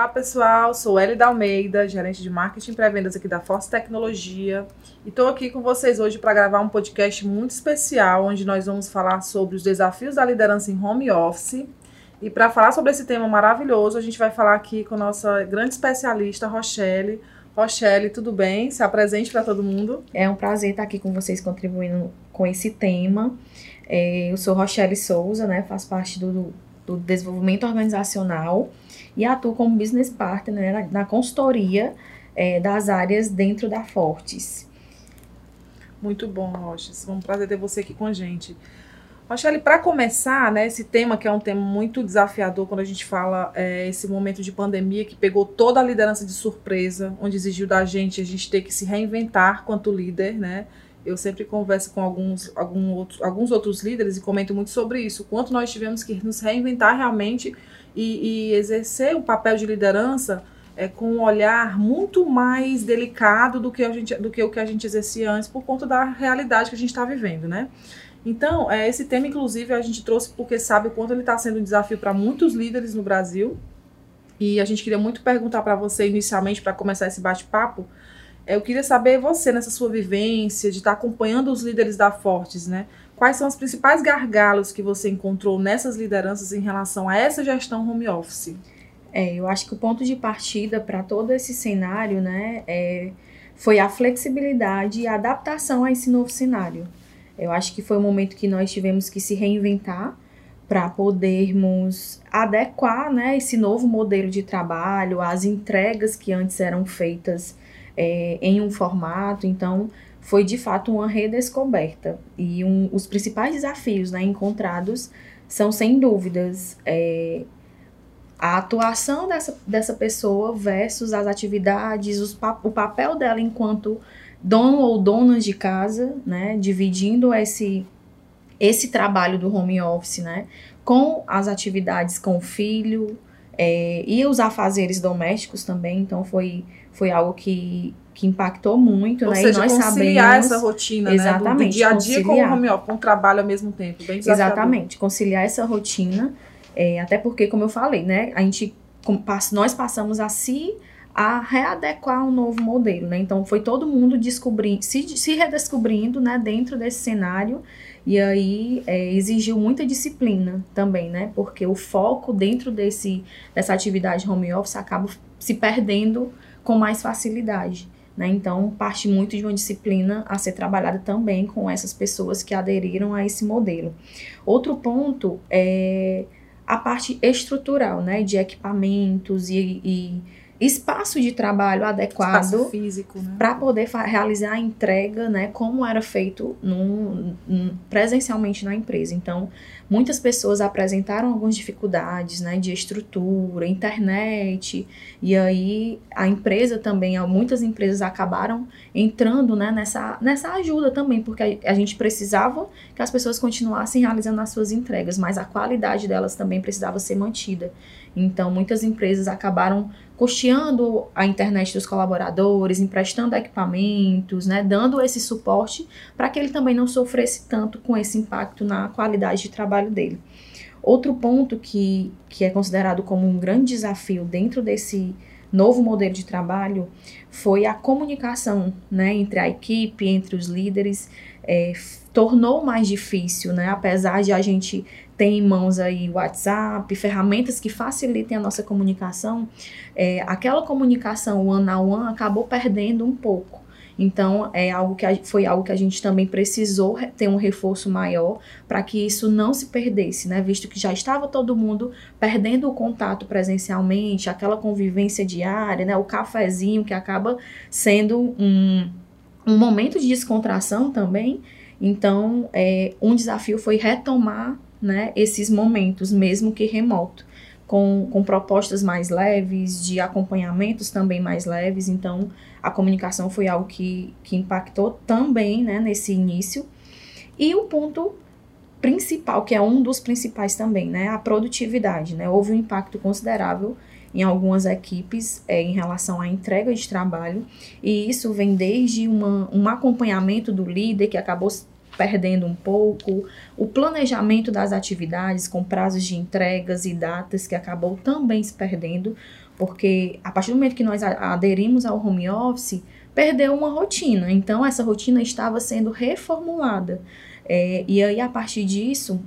Olá, pessoal. Sou Elida Almeida, gerente de marketing e pré-vendas aqui da Force Tecnologia. E estou aqui com vocês hoje para gravar um podcast muito especial, onde nós vamos falar sobre os desafios da liderança em home office. E para falar sobre esse tema maravilhoso, a gente vai falar aqui com a nossa grande especialista, Rochelle. Rochelle, tudo bem? Se apresente para todo mundo. É um prazer estar aqui com vocês contribuindo com esse tema. É, eu sou Rochelle Souza, né? Faço parte do, do desenvolvimento organizacional e atuo como business partner né, na, na consultoria é, das áreas dentro da Fortes. Muito bom, Roches. Um prazer ter você aqui com a gente. Rochelle, para começar, né, esse tema que é um tema muito desafiador quando a gente fala é, esse momento de pandemia que pegou toda a liderança de surpresa, onde exigiu da gente a gente ter que se reinventar quanto líder, né? Eu sempre converso com alguns, algum outro, alguns outros líderes e comento muito sobre isso, quanto nós tivemos que nos reinventar realmente e, e exercer o papel de liderança é, com um olhar muito mais delicado do que, a gente, do que o que a gente exercia antes, por conta da realidade que a gente está vivendo, né? Então, é, esse tema, inclusive, a gente trouxe porque sabe o quanto ele está sendo um desafio para muitos líderes no Brasil. E a gente queria muito perguntar para você, inicialmente, para começar esse bate-papo, eu queria saber você, nessa sua vivência, de estar acompanhando os líderes da Fortes, né? Quais são os principais gargalos que você encontrou nessas lideranças em relação a essa gestão home office? É, eu acho que o ponto de partida para todo esse cenário, né, é, foi a flexibilidade e a adaptação a esse novo cenário. Eu acho que foi o momento que nós tivemos que se reinventar para podermos adequar, né, esse novo modelo de trabalho, as entregas que antes eram feitas é, em um formato. Então, foi de fato uma redescoberta. E um, os principais desafios né, encontrados são, sem dúvidas, é, a atuação dessa, dessa pessoa versus as atividades, os, o papel dela enquanto dono ou donas de casa, né, dividindo esse, esse trabalho do home office né, com as atividades com o filho é, e os afazeres domésticos também. Então, foi, foi algo que que impactou muito, Ou né? Seja, e nós conciliar sabemos essa rotina, exatamente, né? Do, do dia a dia com o home office, com o trabalho ao mesmo tempo, bem Exatamente, conciliar essa rotina, é, até porque, como eu falei, né? A gente, nós passamos a se a readequar um novo modelo, né? Então foi todo mundo descobrindo, se, se redescobrindo, né, dentro desse cenário e aí é, exigiu muita disciplina também, né? Porque o foco dentro desse dessa atividade home office acaba se perdendo com mais facilidade. Né? Então, parte muito de uma disciplina a ser trabalhada também com essas pessoas que aderiram a esse modelo. Outro ponto é a parte estrutural, né? De equipamentos e, e espaço de trabalho adequado né? para poder realizar a entrega, né, como era feito num, num, presencialmente na empresa. Então, muitas pessoas apresentaram algumas dificuldades, né, de estrutura, internet, e aí a empresa também, muitas empresas acabaram entrando, né, nessa, nessa ajuda também, porque a, a gente precisava que as pessoas continuassem realizando as suas entregas, mas a qualidade delas também precisava ser mantida. Então, muitas empresas acabaram custeando a internet dos colaboradores, emprestando equipamentos, né, dando esse suporte para que ele também não sofresse tanto com esse impacto na qualidade de trabalho dele. Outro ponto que, que é considerado como um grande desafio dentro desse novo modelo de trabalho foi a comunicação né, entre a equipe, entre os líderes, é, tornou mais difícil, né? Apesar de a gente ter em mãos aí WhatsApp, ferramentas que facilitem a nossa comunicação, é, aquela comunicação one on one acabou perdendo um pouco. Então, é algo que a, foi algo que a gente também precisou ter um reforço maior para que isso não se perdesse, né? Visto que já estava todo mundo perdendo o contato presencialmente, aquela convivência diária, né? O cafezinho que acaba sendo um, um momento de descontração também. Então, é, um desafio foi retomar né, esses momentos, mesmo que remoto com, com propostas mais leves, de acompanhamentos também mais leves. Então, a comunicação foi algo que, que impactou também né, nesse início. E o ponto principal, que é um dos principais também, né, a produtividade. Né? Houve um impacto considerável em algumas equipes é, em relação à entrega de trabalho, e isso vem desde uma, um acompanhamento do líder que acabou perdendo um pouco, o planejamento das atividades com prazos de entregas e datas que acabou também se perdendo, porque a partir do momento que nós aderimos ao home office, perdeu uma rotina. Então, essa rotina estava sendo reformulada. É, e aí, a partir disso,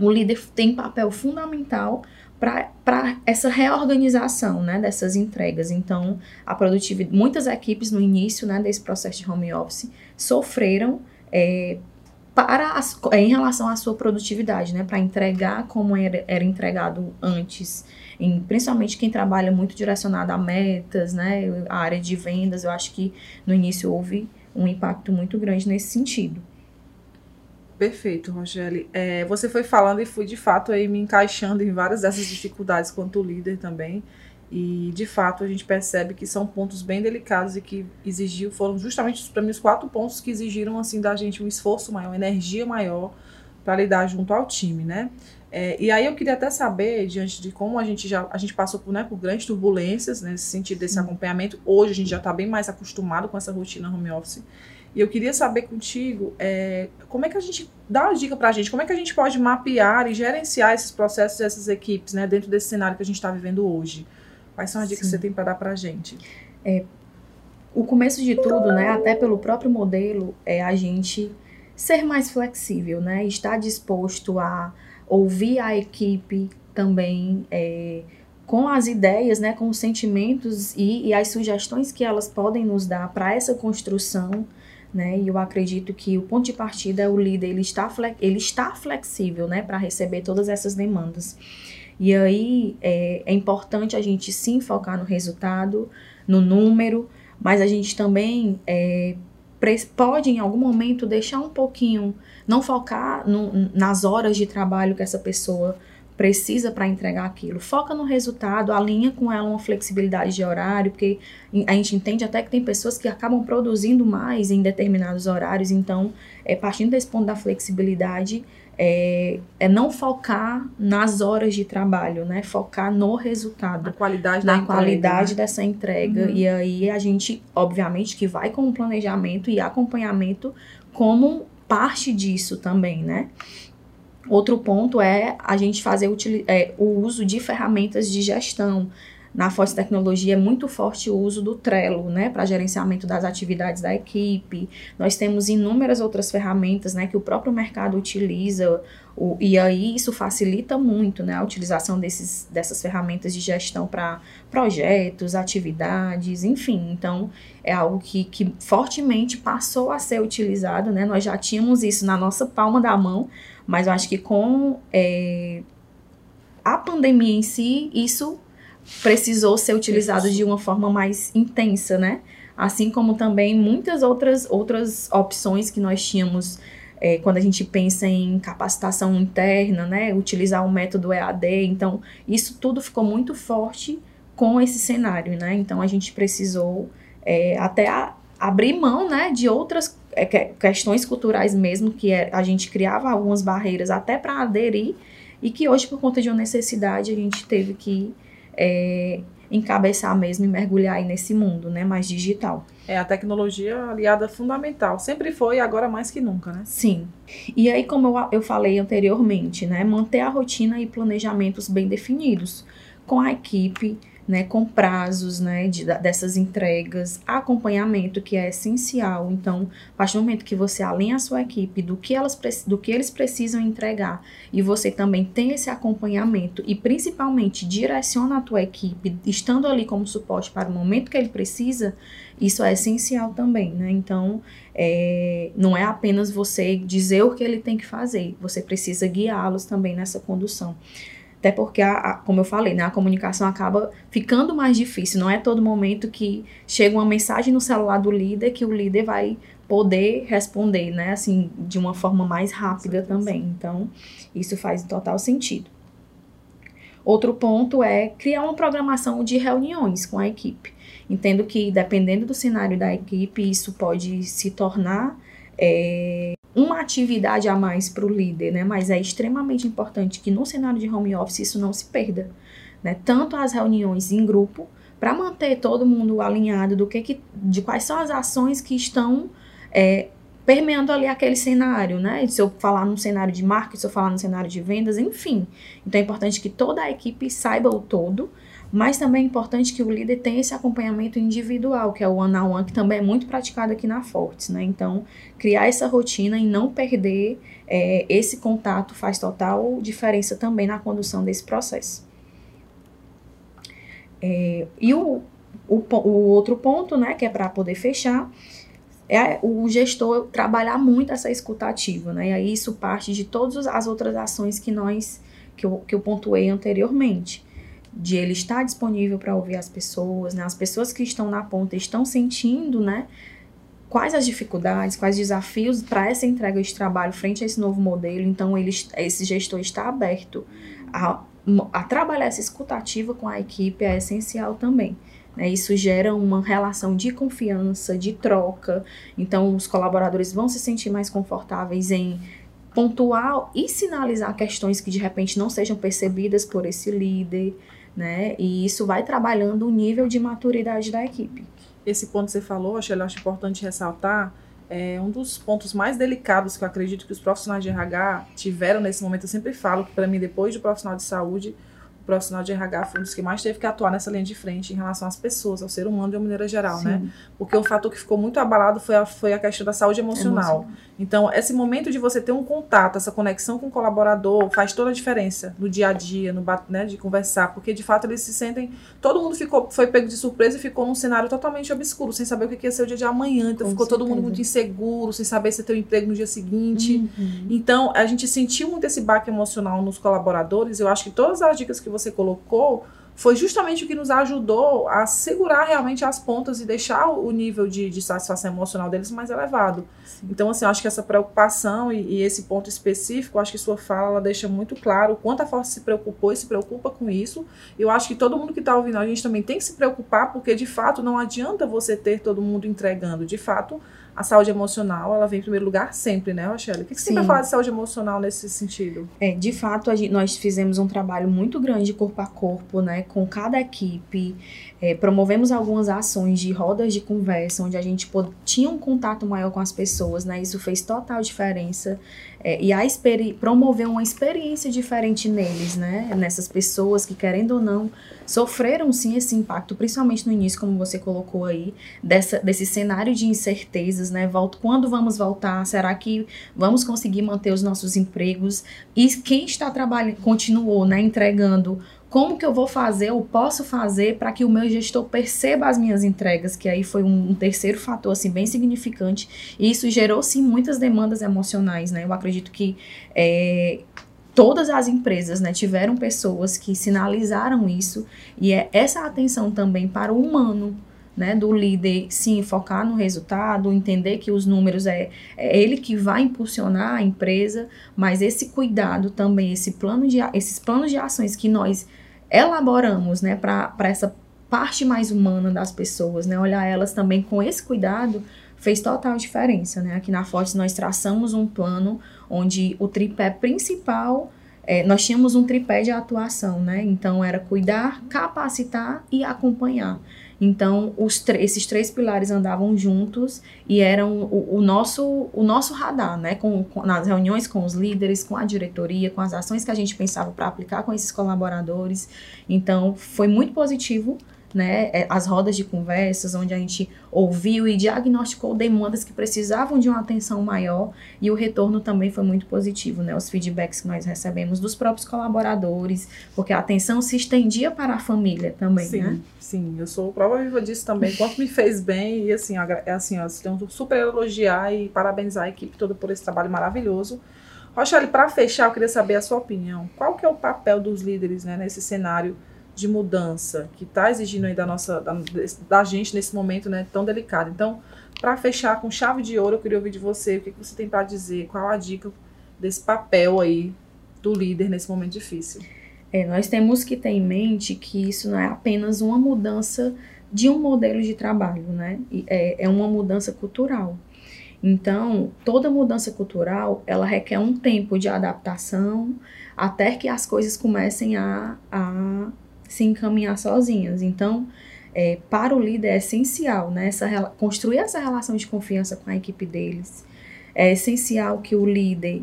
o líder tem papel fundamental para essa reorganização né, dessas entregas. Então, a produtividade, muitas equipes no início né, desse processo de home office sofreram é, para as, em relação à sua produtividade, né, para entregar como era, era entregado antes. Em, principalmente quem trabalha muito direcionado a metas, né, a área de vendas, eu acho que no início houve um impacto muito grande nesse sentido. Perfeito, Rogério. É, você foi falando e fui de fato aí me encaixando em várias dessas dificuldades quanto líder também. E de fato a gente percebe que são pontos bem delicados e que exigiu, foram justamente para mim os quatro pontos que exigiram assim da gente um esforço maior, uma energia maior para lidar junto ao time, né? É, e aí eu queria até saber, diante de como a gente já a gente passou por, né, por grandes turbulências né, nesse sentido desse acompanhamento, hoje a gente já está bem mais acostumado com essa rotina home office. E eu queria saber contigo é, como é que a gente dá uma dica para a gente, como é que a gente pode mapear e gerenciar esses processos dessas equipes, né, dentro desse cenário que a gente está vivendo hoje. Quais são as dicas Sim. que você tem para dar para a gente? É, o começo de tudo, né, até pelo próprio modelo, é a gente ser mais flexível, né, estar disposto a ouvir a equipe também. É, com as ideias, né, com os sentimentos e, e as sugestões que elas podem nos dar para essa construção né? E eu acredito que o ponto de partida é o líder, ele está, ele está flexível, né, para receber todas essas demandas. E aí é, é importante a gente sim focar no resultado, no número, mas a gente também é, pode em algum momento deixar um pouquinho, não focar no, nas horas de trabalho que essa pessoa precisa para entregar aquilo. Foca no resultado, alinha com ela uma flexibilidade de horário, porque a gente entende até que tem pessoas que acabam produzindo mais em determinados horários, então, é, partindo desse ponto da flexibilidade, é, é, não focar nas horas de trabalho, né? Focar no resultado. Na qualidade na da qualidade entrega, né? dessa entrega. Uhum. E aí a gente, obviamente, que vai com o planejamento e acompanhamento como parte disso também, né? Outro ponto é a gente fazer é, o uso de ferramentas de gestão. Na Forte Tecnologia é muito forte o uso do Trello, né, para gerenciamento das atividades da equipe. Nós temos inúmeras outras ferramentas, né, que o próprio mercado utiliza, o, e aí isso facilita muito, né, a utilização desses, dessas ferramentas de gestão para projetos, atividades, enfim. Então, é algo que, que fortemente passou a ser utilizado, né, nós já tínhamos isso na nossa palma da mão, mas eu acho que com é, a pandemia em si, isso precisou ser utilizado de uma forma mais intensa, né? Assim como também muitas outras, outras opções que nós tínhamos é, quando a gente pensa em capacitação interna, né? Utilizar o método EAD. Então, isso tudo ficou muito forte com esse cenário, né? Então, a gente precisou é, até a, abrir mão, né, de outras é, questões culturais mesmo, que é, a gente criava algumas barreiras até para aderir, e que hoje, por conta de uma necessidade, a gente teve que é, encabeçar mesmo e mergulhar aí nesse mundo, né, mais digital. É, a tecnologia aliada fundamental. Sempre foi, agora mais que nunca, né? Sim. E aí, como eu, eu falei anteriormente, né, manter a rotina e planejamentos bem definidos com a equipe, né, com prazos né, de, dessas entregas, acompanhamento que é essencial. Então, a partir do momento que você alinha a sua equipe do que, elas, do que eles precisam entregar e você também tem esse acompanhamento e principalmente direciona a tua equipe, estando ali como suporte para o momento que ele precisa, isso é essencial também, né? Então, é, não é apenas você dizer o que ele tem que fazer, você precisa guiá-los também nessa condução. Até porque, a, a, como eu falei, né, a comunicação acaba ficando mais difícil. Não é todo momento que chega uma mensagem no celular do líder que o líder vai poder responder, né? Assim, de uma forma mais rápida também. Então, isso faz total sentido. Outro ponto é criar uma programação de reuniões com a equipe. Entendo que, dependendo do cenário da equipe, isso pode se tornar é, uma atividade a mais para o líder, né? Mas é extremamente importante que no cenário de home office isso não se perda, né? Tanto as reuniões em grupo para manter todo mundo alinhado do que, que de quais são as ações que estão é, permeando ali aquele cenário, né? Se eu falar num cenário de marketing, se eu falar num cenário de vendas, enfim. Então é importante que toda a equipe saiba o todo Mas também é importante que o líder tenha esse acompanhamento individual, que é o one-on-one, -on -one, que também é muito praticado aqui na Fortes, né? Então, criar essa rotina e não perder é, esse contato faz total diferença também na condução desse processo. É, e o, o, o outro ponto, né, que é para poder fechar, é o gestor trabalhar muito essa escutativa, né? E aí isso parte de todas as outras ações que nós que eu, que eu pontuei anteriormente de ele estar disponível para ouvir as pessoas, né? As pessoas que estão na ponta estão sentindo, né? Quais as dificuldades, quais desafios para essa entrega de trabalho frente a esse novo modelo. Então, ele, esse gestor está aberto a, a trabalhar essa escutativa com a equipe, é essencial também. Né? Isso gera uma relação de confiança, de troca. Então, os colaboradores vão se sentir mais confortáveis em pontuar e sinalizar questões que de repente não sejam percebidas por esse líder né? E isso vai trabalhando o nível de maturidade da equipe. Esse ponto que você falou, acho, eu acho importante ressaltar, é um dos pontos mais delicados que eu acredito que os profissionais de RH tiveram nesse momento. Eu sempre falo que, para mim, depois do profissional de saúde, profissional de RH foi um dos que mais teve que atuar nessa linha de frente em relação às pessoas, ao ser humano de uma maneira geral, né? Sim. né? Porque o fator que ficou muito abalado foi a, foi a questão da saúde emocional. emocional. Então, esse momento de você ter um contato, essa conexão com o colaborador, faz toda a diferença no dia a dia, no né, de conversar, porque de fato eles se sentem. Todo mundo ficou, foi pego de surpresa e ficou num cenário totalmente obscuro, sem saber o que ia ser o dia de amanhã. Então, com ficou certeza. todo mundo muito inseguro, sem saber se ter um emprego no dia seguinte. Uhum. Então, a gente sentiu muito esse baque emocional nos colaboradores. Eu acho que todas as dicas que você colocou foi justamente o que nos ajudou a segurar realmente as pontas e deixar o nível de, de satisfação emocional deles mais elevado. Sim. Então, assim, eu acho que essa preocupação e, e, esse ponto específico, acho que sua fala deixa muito claro o quanto a Força se preocupou e se preocupa com isso. Eu acho que todo mundo que está ouvindo a gente também tem que se preocupar, porque de fato não adianta você ter todo mundo entregando. De fato, a saúde emocional, ela vem em primeiro lugar sempre, né, Rochelle? O que, que você vai falar de saúde emocional nesse sentido? É, de fato, gente, nós fizemos um trabalho muito grande corpo a corpo, né, com cada equipe. É, promovemos algumas ações de rodas de conversa, onde a gente tinha um contato maior com as pessoas, né? Isso fez total diferença. É, e a promover uma experiência diferente neles, né? Nessas pessoas que, querendo ou não, sofreram sim esse impacto, principalmente no início, como você colocou aí, dessa, desse cenário de incertezas, né? Volto, quando vamos voltar? Será que vamos conseguir manter os nossos empregos? E quem está trabalhando, continuou, né, entregando como que eu vou fazer ou posso fazer para que o meu gestor perceba as minhas entregas, que aí foi um, terceiro fator assim bem significante e isso gerou sim muitas demandas emocionais, né? Eu acredito que é, todas as empresas, né, tiveram pessoas que sinalizaram isso e é essa atenção também para o humano, né, do líder sim focar no resultado, entender que os números é, é ele que vai impulsionar a empresa, mas esse cuidado também, esse plano de, esses planos de ações que nós elaboramos, né, para essa parte mais humana das pessoas, né, olhar elas também com esse cuidado, fez total diferença, né? Aqui na Forte nós traçamos um plano onde o tripé principal é, nós tínhamos um tripé de atuação, né? Então era cuidar, capacitar e acompanhar. Então, esses três pilares andavam juntos e eram o, o nosso, o nosso radar, né? Com, com, nas reuniões com os líderes, com a diretoria, com as ações que a gente pensava para aplicar com esses colaboradores. Então, foi muito positivo né, é, as rodas de conversas, onde a gente ouviu e diagnosticou demandas que precisavam de uma atenção maior e o retorno também foi muito positivo, né, os feedbacks que nós recebemos dos próprios colaboradores, porque a atenção se estendia para a família também, sim, né? Sim, eu sou prova viva disso também, quanto me fez bem e assim, é assim, ó, tenho super elogiar e parabenizar a equipe toda por esse trabalho maravilhoso. Rochelle, para fechar, eu queria saber a sua opinião. Qual que é o papel dos líderes né, nesse cenário de mudança que está exigindo aí da nossa da, da, gente nesse momento né, tão delicado. Então, para fechar com chave de ouro, eu queria ouvir de você o que, que você tem para dizer, qual a dica desse papel aí do líder nesse momento difícil. É, nós temos que ter em mente que isso não é apenas uma mudança de um modelo de trabalho, né? É, é uma mudança cultural. Então, toda mudança cultural, ela requer um tempo de adaptação até que as coisas comecem a, a se encaminhar sozinhas. Então, é, para o líder é essencial né, essa, construir essa relação de confiança com a equipe deles. É essencial que o líder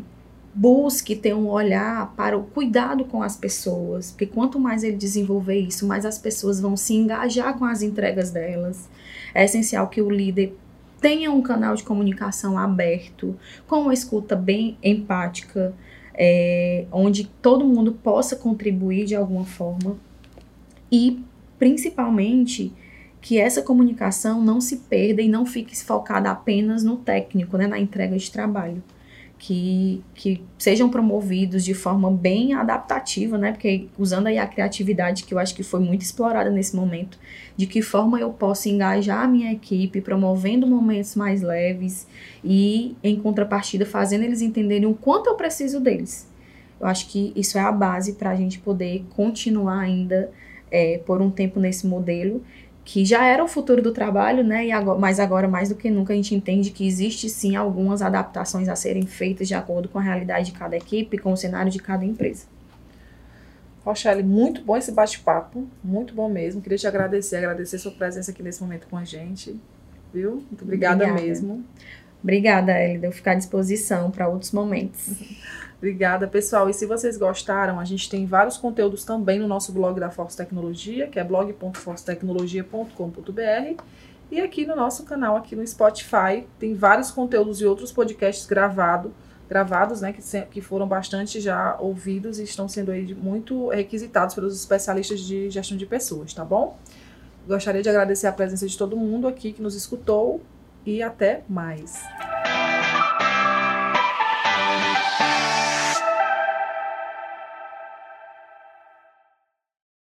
busque ter um olhar para o cuidado com as pessoas, porque quanto mais ele desenvolver isso, mais as pessoas vão se engajar com as entregas delas. É essencial que o líder tenha um canal de comunicação aberto, com uma escuta bem empática, é, onde todo mundo possa contribuir de alguma forma e, principalmente, que essa comunicação não se perda e não fique focada apenas no técnico, né, na entrega de trabalho que, que sejam promovidos de forma bem adaptativa, né? Porque usando aí a criatividade que eu acho que foi muito explorada nesse momento, de que forma eu posso engajar a minha equipe, promovendo momentos mais leves e, em contrapartida, fazendo eles entenderem o quanto eu preciso deles. Eu acho que isso é a base para a gente poder continuar ainda é, por um tempo nesse modelo que já era o futuro do trabalho, né? E agora, mas agora, mais do que nunca, a gente entende que existe sim algumas adaptações a serem feitas de acordo com a realidade de cada equipe, com o cenário de cada empresa. Rochelle, muito bom esse bate-papo, muito bom mesmo. Queria te agradecer, agradecer sua presença aqui nesse momento com a gente, viu? Muito obrigada, obrigada. mesmo. Obrigada, Elida. Eu ficar à disposição para outros momentos. Obrigada, pessoal. E se vocês gostaram, a gente tem vários conteúdos também no nosso blog da Force Tecnologia, que é blog.forcetecnologia.com.br. E aqui no nosso canal, aqui no Spotify, tem vários conteúdos e outros podcasts gravado, gravados, né, que, que foram bastante já ouvidos e estão sendo aí muito requisitados pelos especialistas de gestão de pessoas, tá bom? Gostaria de agradecer a presença de todo mundo aqui que nos escutou e até mais.